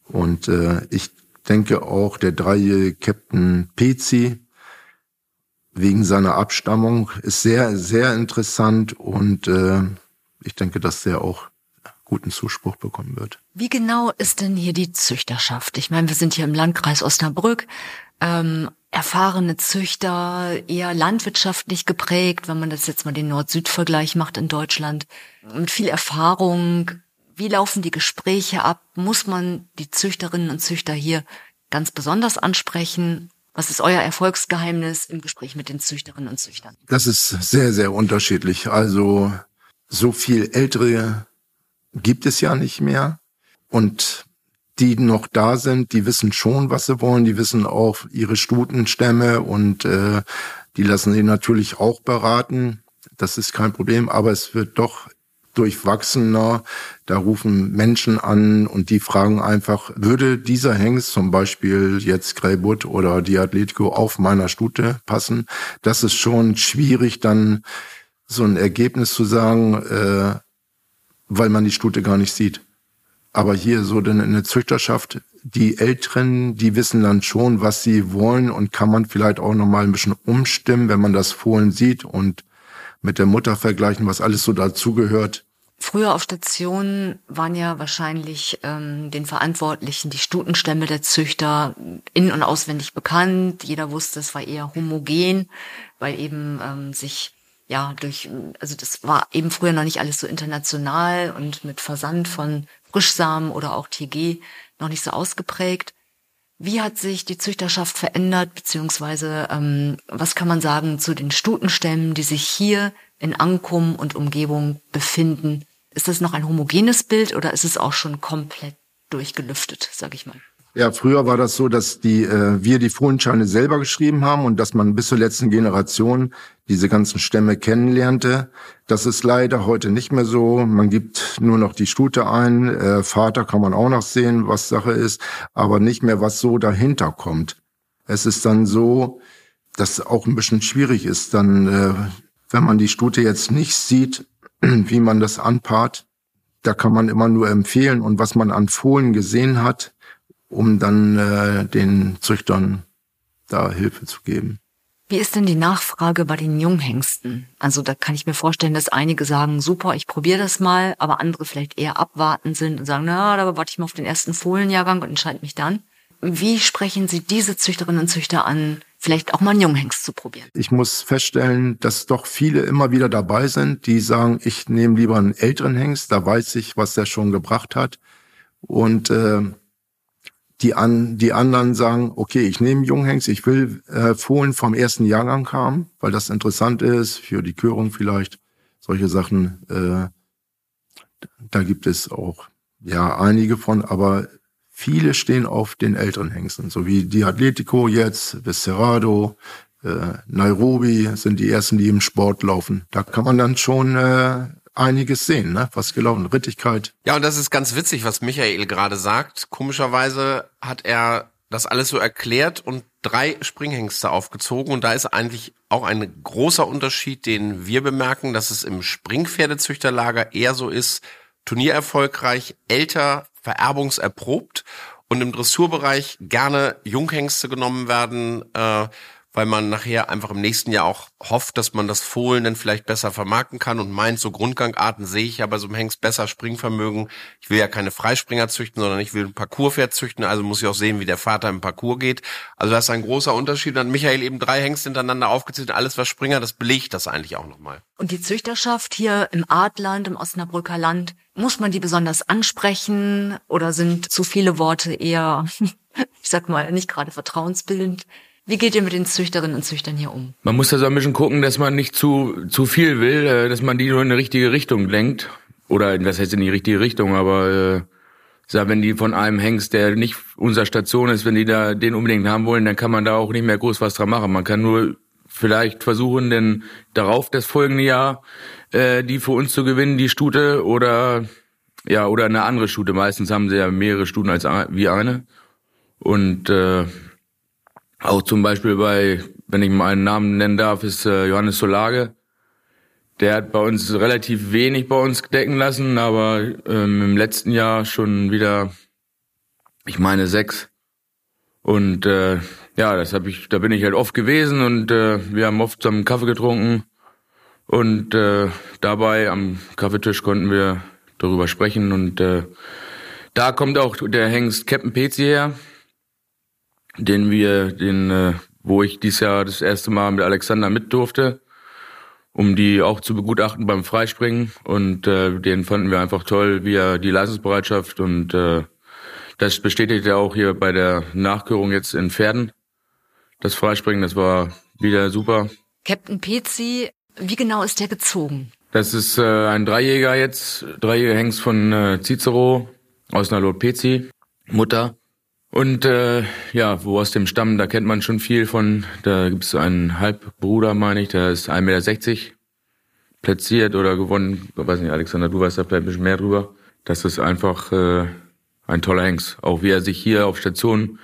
[SPEAKER 8] Und äh, ich denke auch, der dreijährige Captain Pezi wegen seiner Abstammung ist sehr, sehr interessant und äh, ich denke, dass der auch guten Zuspruch bekommen wird.
[SPEAKER 2] Wie genau ist denn hier die Züchterschaft? Ich meine, wir sind hier im Landkreis Osnabrück. Ähm, erfahrene Züchter, eher landwirtschaftlich geprägt, wenn man das jetzt mal den Nord-Süd-Vergleich macht in Deutschland, mit viel Erfahrung. Wie laufen die Gespräche ab? Muss man die Züchterinnen und Züchter hier ganz besonders ansprechen? Was ist euer Erfolgsgeheimnis im Gespräch mit den Züchterinnen und Züchtern?
[SPEAKER 8] Das ist sehr, sehr unterschiedlich. Also so viel ältere gibt es ja nicht mehr. Und die noch da sind, die wissen schon, was sie wollen. Die wissen auch ihre Stutenstämme und äh, die lassen sie natürlich auch beraten. Das ist kein Problem, aber es wird doch durchwachsener. Da rufen Menschen an und die fragen einfach, würde dieser Hengst zum Beispiel jetzt Greybut oder die Atletico auf meiner Stute passen? Das ist schon schwierig, dann so ein Ergebnis zu sagen, äh, weil man die Stute gar nicht sieht. Aber hier so denn in der Züchterschaft, die Älteren, die wissen dann schon, was sie wollen und kann man vielleicht auch nochmal ein bisschen umstimmen, wenn man das Fohlen sieht und mit der Mutter vergleichen, was alles so dazugehört.
[SPEAKER 2] Früher auf Stationen waren ja wahrscheinlich ähm, den Verantwortlichen die Stutenstämme der Züchter in- und auswendig bekannt. Jeder wusste, es war eher homogen, weil eben ähm, sich ja, durch, also das war eben früher noch nicht alles so international und mit Versand von Frischsamen oder auch TG noch nicht so ausgeprägt. Wie hat sich die Züchterschaft verändert, beziehungsweise ähm, was kann man sagen zu den Stutenstämmen, die sich hier in Ankum und Umgebung befinden? Ist das noch ein homogenes Bild oder ist es auch schon komplett durchgelüftet, sag ich mal?
[SPEAKER 8] Ja, früher war das so, dass die äh, wir die Fohlenscheine selber geschrieben haben und dass man bis zur letzten Generation diese ganzen Stämme kennenlernte. Das ist leider heute nicht mehr so. Man gibt nur noch die Stute ein. Äh, Vater kann man auch noch sehen, was Sache ist, aber nicht mehr, was so dahinter kommt. Es ist dann so, dass auch ein bisschen schwierig ist, dann, äh, wenn man die Stute jetzt nicht sieht, wie man das anpaart, da kann man immer nur empfehlen und was man an Fohlen gesehen hat, um dann äh, den Züchtern da Hilfe zu geben.
[SPEAKER 2] Wie ist denn die Nachfrage bei den Junghengsten? Also da kann ich mir vorstellen, dass einige sagen, super, ich probiere das mal, aber andere vielleicht eher abwarten sind und sagen, na, da warte ich mal auf den ersten Fohlenjahrgang und entscheide mich dann. Wie sprechen Sie diese Züchterinnen und Züchter an, vielleicht auch mal einen Junghengst zu probieren?
[SPEAKER 8] Ich muss feststellen, dass doch viele immer wieder dabei sind, die sagen, ich nehme lieber einen älteren Hengst, da weiß ich, was der schon gebracht hat. Und äh, die, an, die anderen sagen, okay, ich nehme Junghengst, ich will äh, Fohlen vom ersten Jahrgang haben, weil das interessant ist, für die Körung vielleicht, solche Sachen. Äh, da gibt es auch ja einige von, aber viele stehen auf den älteren Hengsten, so wie die Atletico jetzt, Viscerado, äh, Nairobi sind die ersten, die im Sport laufen. Da kann man dann schon äh, einiges sehen, ne? was gelaufen, Rittigkeit.
[SPEAKER 3] Ja, und das ist ganz witzig, was Michael gerade sagt. Komischerweise hat er das alles so erklärt und drei Springhengste aufgezogen. Und da ist eigentlich auch ein großer Unterschied, den wir bemerken, dass es im Springpferdezüchterlager eher so ist, turniererfolgreich, älter, vererbungserprobt und im Dressurbereich gerne Junghengste genommen werden, äh, weil man nachher einfach im nächsten Jahr auch hofft, dass man das Fohlen dann vielleicht besser vermarkten kann und meint, so Grundgangarten sehe ich ja bei so einem Hengst besser Springvermögen. Ich will ja keine Freispringer züchten, sondern ich will ein Parcourspferd züchten, also muss ich auch sehen, wie der Vater im Parcours geht. Also das ist ein großer Unterschied. Dann hat Michael eben drei Hengste hintereinander aufgezählt, alles was Springer, das belegt das eigentlich auch nochmal.
[SPEAKER 2] Und die Züchterschaft hier im Artland, im Osnabrücker Land, muss man die besonders ansprechen oder sind zu viele Worte eher, ich sag mal, nicht gerade vertrauensbildend? Wie geht ihr mit den Züchterinnen und Züchtern hier um?
[SPEAKER 4] Man muss da so ein bisschen gucken, dass man nicht zu, zu viel will, äh, dass man die nur in die richtige Richtung lenkt. Oder das heißt in die richtige Richtung, aber äh, sag, wenn die von einem Hengst, der nicht unserer Station ist, wenn die da den unbedingt haben wollen, dann kann man da auch nicht mehr groß was dran machen. Man kann nur vielleicht versuchen, denn darauf das folgende Jahr äh, die für uns zu gewinnen, die Stute oder ja oder eine andere Stute. Meistens haben sie ja mehrere Stuten als wie eine und äh, auch zum Beispiel bei, wenn ich mal einen Namen nennen darf, ist äh, Johannes Solage. Der hat bei uns relativ wenig bei uns decken lassen, aber ähm, im letzten Jahr schon wieder, ich meine sechs. Und äh, ja, das habe ich, da bin ich halt oft gewesen und äh, wir haben oft zusammen Kaffee getrunken und äh, dabei am Kaffeetisch konnten wir darüber sprechen und äh, da kommt auch der Hengst Captain Pezi her den wir, den, äh, wo ich dieses Jahr das erste Mal mit Alexander mit durfte, um die auch zu begutachten beim Freispringen. Und äh, den fanden wir einfach toll, wie er die Leistungsbereitschaft und äh, das bestätigt er auch hier bei der Nachkörung jetzt in Pferden. Das Freispringen, das war wieder super.
[SPEAKER 2] Captain Pezi, wie genau ist der gezogen?
[SPEAKER 4] Das ist äh, ein Dreijäger jetzt, Dreijäger Hengst von äh, Cicero aus einer Lord Pezi, Mutter. Und äh, ja, wo aus dem Stamm, da kennt man schon viel von. Da gibt es einen Halbbruder, meine ich, der ist 1,60 Meter platziert oder gewonnen. Ich weiß nicht, Alexander, du weißt da vielleicht ein bisschen mehr drüber. Das ist einfach äh, ein toller Hengst. Auch wie er sich hier auf Station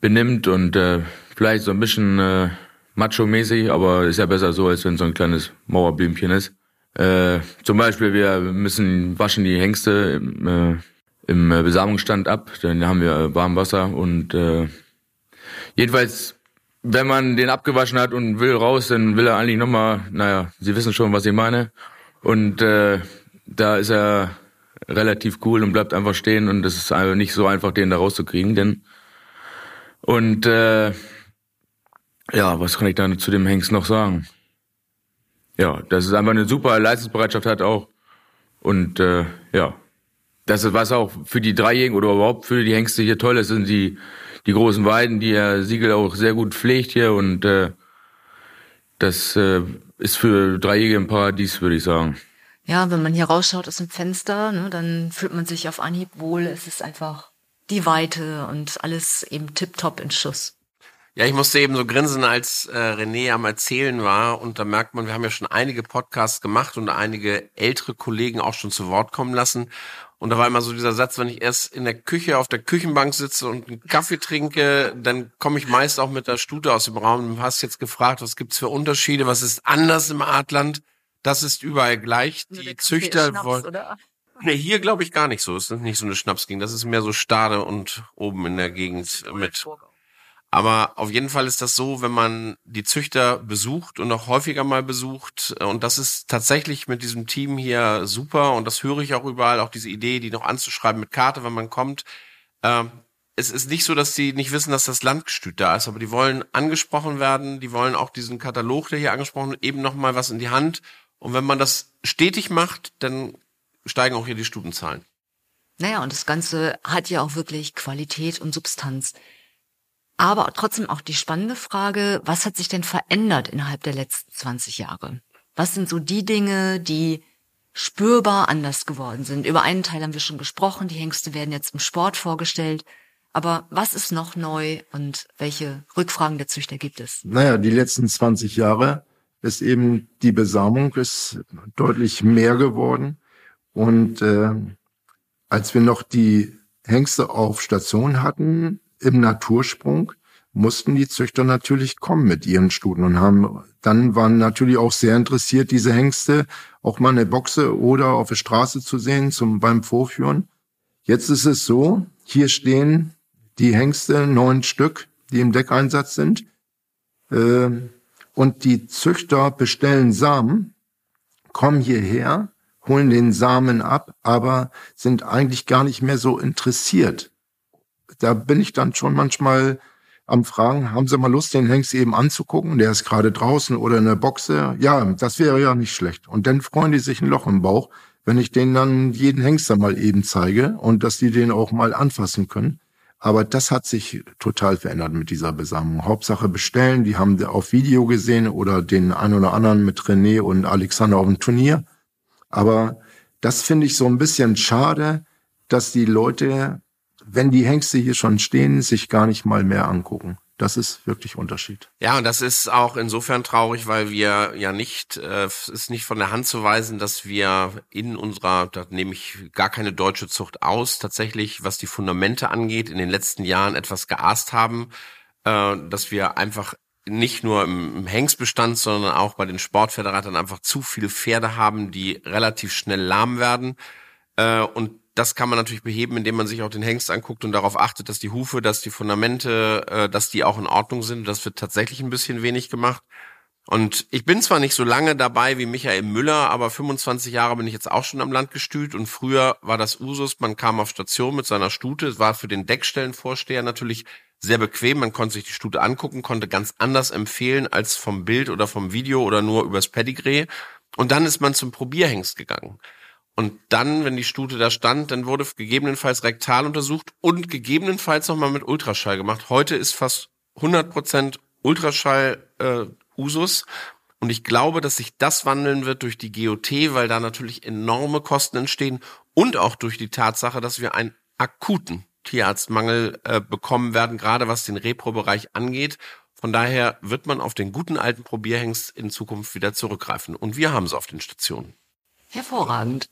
[SPEAKER 4] benimmt und äh, vielleicht so ein bisschen äh, macho-mäßig, aber ist ja besser so, als wenn so ein kleines Mauerblümchen ist. Äh, zum Beispiel, wir müssen waschen die Hengste äh, im äh, Besamungsstand ab. Dann haben wir äh, warm Wasser und äh, jedenfalls, wenn man den abgewaschen hat und will raus, dann will er eigentlich nochmal, naja, Sie wissen schon, was ich meine. Und äh, da ist er relativ cool und bleibt einfach stehen und es ist einfach nicht so einfach, den da rauszukriegen, denn und äh, ja, was kann ich dann zu dem Hengst noch sagen? Ja, dass es einfach eine super Leistungsbereitschaft hat auch und äh, ja, das ist was auch für die Dreijährigen oder überhaupt für die Hengste hier toll ist, sind die, die großen Weiden, die Herr Siegel auch sehr gut pflegt hier und äh, das äh, ist für Dreijährige ein Paradies, würde ich sagen.
[SPEAKER 2] Ja, wenn man hier rausschaut aus dem Fenster, ne, dann fühlt man sich auf Anhieb wohl. Es ist einfach die Weite und alles eben tipptopp in Schuss.
[SPEAKER 3] Ja, ich musste eben so grinsen, als äh, René am Erzählen war. Und da merkt man, wir haben ja schon einige Podcasts gemacht und einige ältere Kollegen auch schon zu Wort kommen lassen. Und da war immer so dieser Satz, wenn ich erst in der Küche auf der Küchenbank sitze und einen Kaffee trinke, dann komme ich meist auch mit der Stute aus dem Raum. Du hast jetzt gefragt, was gibt's für Unterschiede, was ist anders im Artland? Das ist überall gleich. Die Züchter wollen. Nee, hier glaube ich gar nicht so. Es ist nicht so eine Schnapsgegend. Das ist mehr so Stade und oben in der Gegend mit aber auf jeden Fall ist das so, wenn man die Züchter besucht und auch häufiger mal besucht, äh, und das ist tatsächlich mit diesem Team hier super, und das höre ich auch überall, auch diese Idee, die noch anzuschreiben mit Karte, wenn man kommt. Äh, es ist nicht so, dass die nicht wissen, dass das Landgestüt da ist, aber die wollen angesprochen werden, die wollen auch diesen Katalog, der hier angesprochen wird, eben nochmal was in die Hand. Und wenn man das stetig macht, dann steigen auch hier die Stutenzahlen.
[SPEAKER 2] Naja, und das Ganze hat ja auch wirklich Qualität und Substanz. Aber trotzdem auch die spannende Frage, was hat sich denn verändert innerhalb der letzten 20 Jahre? Was sind so die Dinge, die spürbar anders geworden sind? Über einen Teil haben wir schon gesprochen, die Hengste werden jetzt im Sport vorgestellt. Aber was ist noch neu und welche Rückfragen der Züchter gibt es?
[SPEAKER 8] Naja, die letzten 20 Jahre ist eben die Besamung ist deutlich mehr geworden. Und äh, als wir noch die Hengste auf Station hatten, im Natursprung mussten die Züchter natürlich kommen mit ihren Stuten und haben dann waren natürlich auch sehr interessiert, diese Hengste auch mal eine Boxe oder auf der Straße zu sehen zum beim Vorführen. Jetzt ist es so, hier stehen die Hengste, neun Stück, die im Deckeinsatz sind. Äh, und die Züchter bestellen Samen, kommen hierher, holen den Samen ab, aber sind eigentlich gar nicht mehr so interessiert. Da bin ich dann schon manchmal am Fragen, haben Sie mal Lust, den Hengst eben anzugucken? Der ist gerade draußen oder in der Boxe. Ja, das wäre ja nicht schlecht. Und dann freuen die sich ein Loch im Bauch, wenn ich denen dann jeden Hengster mal eben zeige und dass die den auch mal anfassen können. Aber das hat sich total verändert mit dieser Besammlung. Hauptsache bestellen, die haben auf Video gesehen oder den einen oder anderen mit René und Alexander auf dem Turnier. Aber das finde ich so ein bisschen schade, dass die Leute, wenn die Hengste hier schon stehen, sich gar nicht mal mehr angucken. Das ist wirklich Unterschied.
[SPEAKER 3] Ja, und das ist auch insofern traurig, weil wir ja nicht, äh, ist nicht von der Hand zu weisen, dass wir in unserer, da nehme ich gar keine deutsche Zucht aus, tatsächlich, was die Fundamente angeht, in den letzten Jahren etwas geaßt haben, äh, dass wir einfach nicht nur im, Hengstbestand, sondern auch bei den Sportföderatern einfach zu viele Pferde haben, die relativ schnell lahm werden. Äh, und das kann man natürlich beheben, indem man sich auch den Hengst anguckt und darauf achtet, dass die Hufe, dass die Fundamente, äh, dass die auch in Ordnung sind. Das wird tatsächlich ein bisschen wenig gemacht. Und ich bin zwar nicht so lange dabei wie Michael Müller, aber 25 Jahre bin ich jetzt auch schon am Landgestüt und früher war das Usus, man kam auf Station mit seiner Stute, es war für den Deckstellenvorsteher natürlich sehr bequem, man konnte sich die Stute angucken, konnte ganz anders empfehlen als vom Bild oder vom Video oder nur übers Pedigree und dann ist man zum Probierhengst gegangen. Und dann, wenn die Stute da stand, dann wurde gegebenenfalls rektal untersucht und gegebenenfalls nochmal mit Ultraschall gemacht. Heute ist fast 100% Ultraschall äh, Usus. Und ich glaube, dass sich das wandeln wird durch die GOT, weil da natürlich enorme Kosten entstehen und auch durch die Tatsache, dass wir einen akuten Tierarztmangel äh, bekommen werden, gerade was den Repro-Bereich angeht. Von daher wird man auf den guten alten Probierhengst in Zukunft wieder zurückgreifen. Und wir haben es auf den Stationen.
[SPEAKER 2] Hervorragend.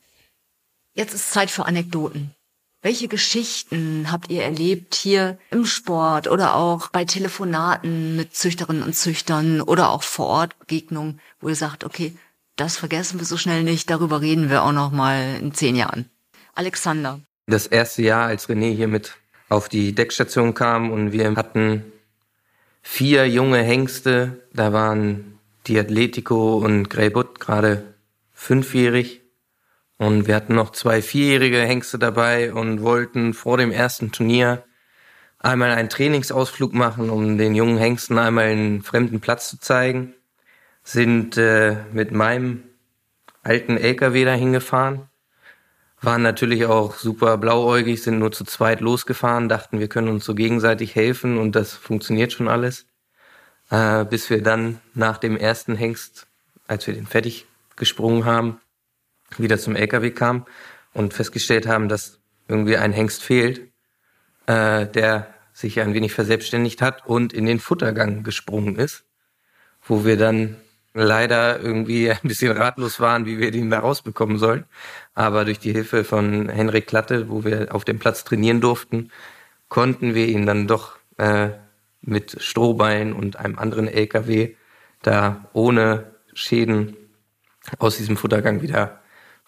[SPEAKER 2] Jetzt ist Zeit für Anekdoten. Welche Geschichten habt ihr erlebt hier im Sport oder auch bei Telefonaten mit Züchterinnen und Züchtern oder auch vor Ort Begegnungen, wo ihr sagt, okay, das vergessen wir so schnell nicht, darüber reden wir auch noch mal in zehn Jahren. Alexander.
[SPEAKER 5] Das erste Jahr, als René hier mit auf die Deckstation kam und wir hatten vier junge Hengste, da waren die Atletico und Greybut gerade fünfjährig und wir hatten noch zwei vierjährige Hengste dabei und wollten vor dem ersten Turnier einmal einen Trainingsausflug machen, um den jungen Hengsten einmal einen fremden Platz zu zeigen. Sind äh, mit meinem alten LKW dahin gefahren. Waren natürlich auch super blauäugig, sind nur zu zweit losgefahren, dachten, wir können uns so gegenseitig helfen und das funktioniert schon alles. Äh, bis wir dann nach dem ersten Hengst, als wir den fertig gesprungen haben, wieder zum LKW kam und festgestellt haben, dass irgendwie ein Hengst fehlt, äh, der sich ein wenig verselbstständigt hat und in den Futtergang gesprungen ist, wo wir dann leider irgendwie ein bisschen ratlos waren, wie wir den da rausbekommen sollen. Aber durch die Hilfe von Henrik Klatte, wo wir auf dem Platz trainieren durften, konnten wir ihn dann doch äh, mit Strohbein und einem anderen LKW da ohne Schäden aus diesem Futtergang wieder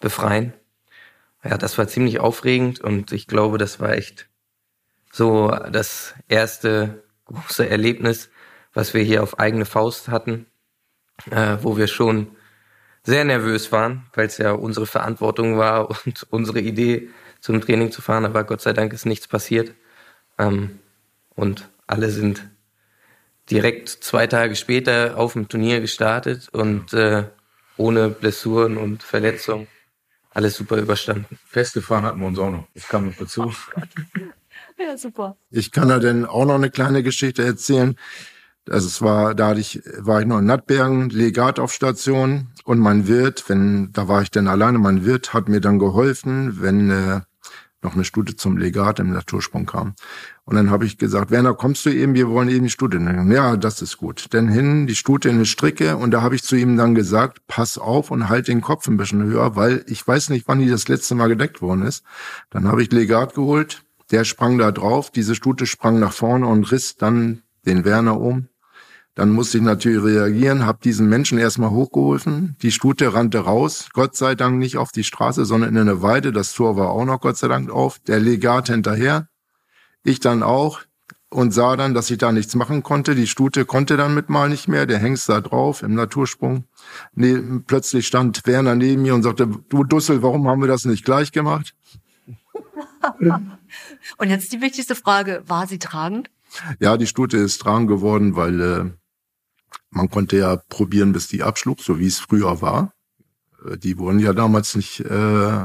[SPEAKER 5] befreien. Ja, das war ziemlich aufregend und ich glaube, das war echt so das erste große Erlebnis, was wir hier auf eigene Faust hatten, äh, wo wir schon sehr nervös waren, weil es ja unsere Verantwortung war und unsere Idee zum Training zu fahren, aber Gott sei Dank ist nichts passiert. Ähm, und alle sind direkt zwei Tage später auf dem Turnier gestartet und äh, ohne Blessuren und Verletzungen alles super überstanden.
[SPEAKER 6] Festgefahren hatten wir uns auch noch. Das kam noch dazu.
[SPEAKER 2] ja, super.
[SPEAKER 8] Ich kann da denn auch noch eine kleine Geschichte erzählen. Also es war, da hatte ich, war ich noch in Nattbergen, Legat auf Station und mein Wirt, wenn, da war ich dann alleine, mein Wirt hat mir dann geholfen, wenn äh, noch eine Stute zum Legat im Natursprung kam. Und dann habe ich gesagt, Werner, kommst du eben, wir wollen eben die Stute nehmen. Ja, das ist gut. Dann hin, die Stute in eine Stricke und da habe ich zu ihm dann gesagt, pass auf und halt den Kopf ein bisschen höher, weil ich weiß nicht, wann die das letzte Mal gedeckt worden ist. Dann habe ich Legat geholt, der sprang da drauf, diese Stute sprang nach vorne und riss dann den Werner um. Dann musste ich natürlich reagieren, habe diesen Menschen erstmal hochgeholfen. Die Stute rannte raus, Gott sei Dank nicht auf die Straße, sondern in eine Weide. Das Tor war auch noch Gott sei Dank auf. Der Legat hinterher Ich dann auch und sah dann, dass ich da nichts machen konnte. Die Stute konnte dann mit mal nicht mehr, der Hengst da drauf im Natursprung. Nee, plötzlich stand Werner neben mir und sagte, du Dussel, warum haben wir das nicht gleich gemacht?
[SPEAKER 2] und jetzt die wichtigste Frage, war sie tragend?
[SPEAKER 8] Ja, die Stute ist tragend geworden, weil äh, man konnte ja probieren, bis die abschlug, so wie es früher war. Äh, die wurden ja damals nicht äh,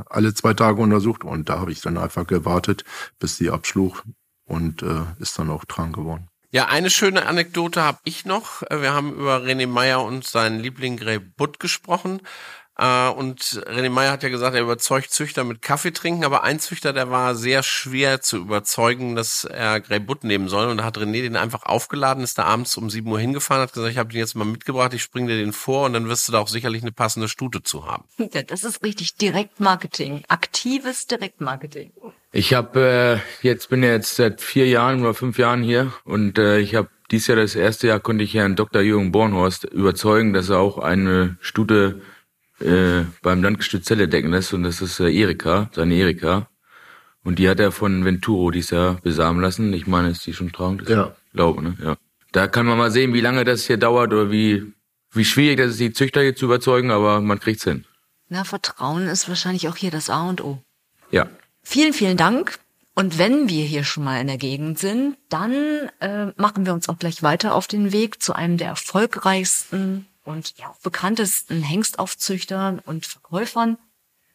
[SPEAKER 8] alle zwei Tage untersucht und da habe ich dann einfach gewartet, bis die abschlug und äh, ist dann auch dran geworden.
[SPEAKER 3] Ja, eine schöne Anekdote habe ich noch. Wir haben über René Meyer und seinen Liebling Grey Butt gesprochen. Äh, und René Meyer hat ja gesagt, er überzeugt Züchter mit Kaffee trinken, aber ein Züchter, der war sehr schwer zu überzeugen, dass er Grey Butt nehmen soll. Und da hat René den einfach aufgeladen, ist da abends um 7 Uhr hingefahren, hat gesagt, ich habe den jetzt mal mitgebracht, ich springe dir den vor und dann wirst du da auch sicherlich eine passende Stute zu haben.
[SPEAKER 2] Ja, das ist richtig Direktmarketing, aktives Direktmarketing.
[SPEAKER 4] Ich habe äh, jetzt bin ja jetzt seit vier Jahren oder fünf Jahren hier und äh, ich habe dieses Jahr das erste Jahr konnte ich Herrn Dr. Jürgen Bornhorst überzeugen, dass er auch eine Stute äh, beim Landgestüt Zelle decken lässt und das ist äh, Erika, seine Erika. Und die hat er von Venturo dieses Jahr besamen lassen. Ich meine, ist die schon trauend?
[SPEAKER 8] Ja.
[SPEAKER 4] Ich glaube, ne? Ja. Da kann man mal sehen, wie lange das hier dauert oder wie, wie schwierig das ist, die Züchter hier zu überzeugen, aber man kriegt's hin.
[SPEAKER 2] Na, Vertrauen ist wahrscheinlich auch hier das A und O.
[SPEAKER 4] Ja.
[SPEAKER 2] Vielen, vielen Dank. Und wenn wir hier schon mal in der Gegend sind, dann äh, machen wir uns auch gleich weiter auf den Weg zu einem der erfolgreichsten und ja, auch bekanntesten Hengstaufzüchtern und Verkäufern.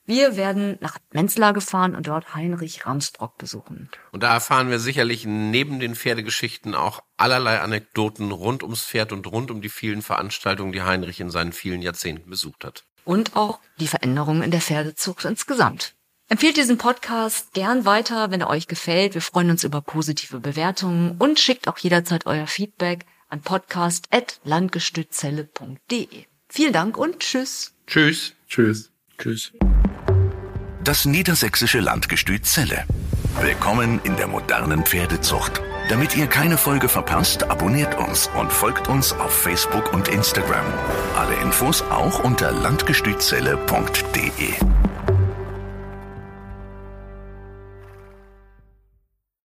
[SPEAKER 2] Wir werden nach Menzler gefahren und dort Heinrich Ramsbrock besuchen.
[SPEAKER 3] Und da erfahren wir sicherlich neben den Pferdegeschichten auch allerlei Anekdoten rund ums Pferd und rund um die vielen Veranstaltungen, die Heinrich in seinen vielen Jahrzehnten besucht hat.
[SPEAKER 2] Und auch die Veränderungen in der Pferdezucht insgesamt. Empfehlt diesen Podcast gern weiter, wenn er euch gefällt. Wir freuen uns über positive Bewertungen und schickt auch jederzeit euer Feedback an podcast.landgestützelle.de. Vielen Dank und tschüss.
[SPEAKER 3] Tschüss.
[SPEAKER 8] Tschüss.
[SPEAKER 4] Tschüss.
[SPEAKER 1] Das niedersächsische Landgestüt Zelle. Willkommen in der modernen Pferdezucht. Damit ihr keine Folge verpasst, abonniert uns und folgt uns auf Facebook und Instagram. Alle Infos auch unter landgestützelle.de.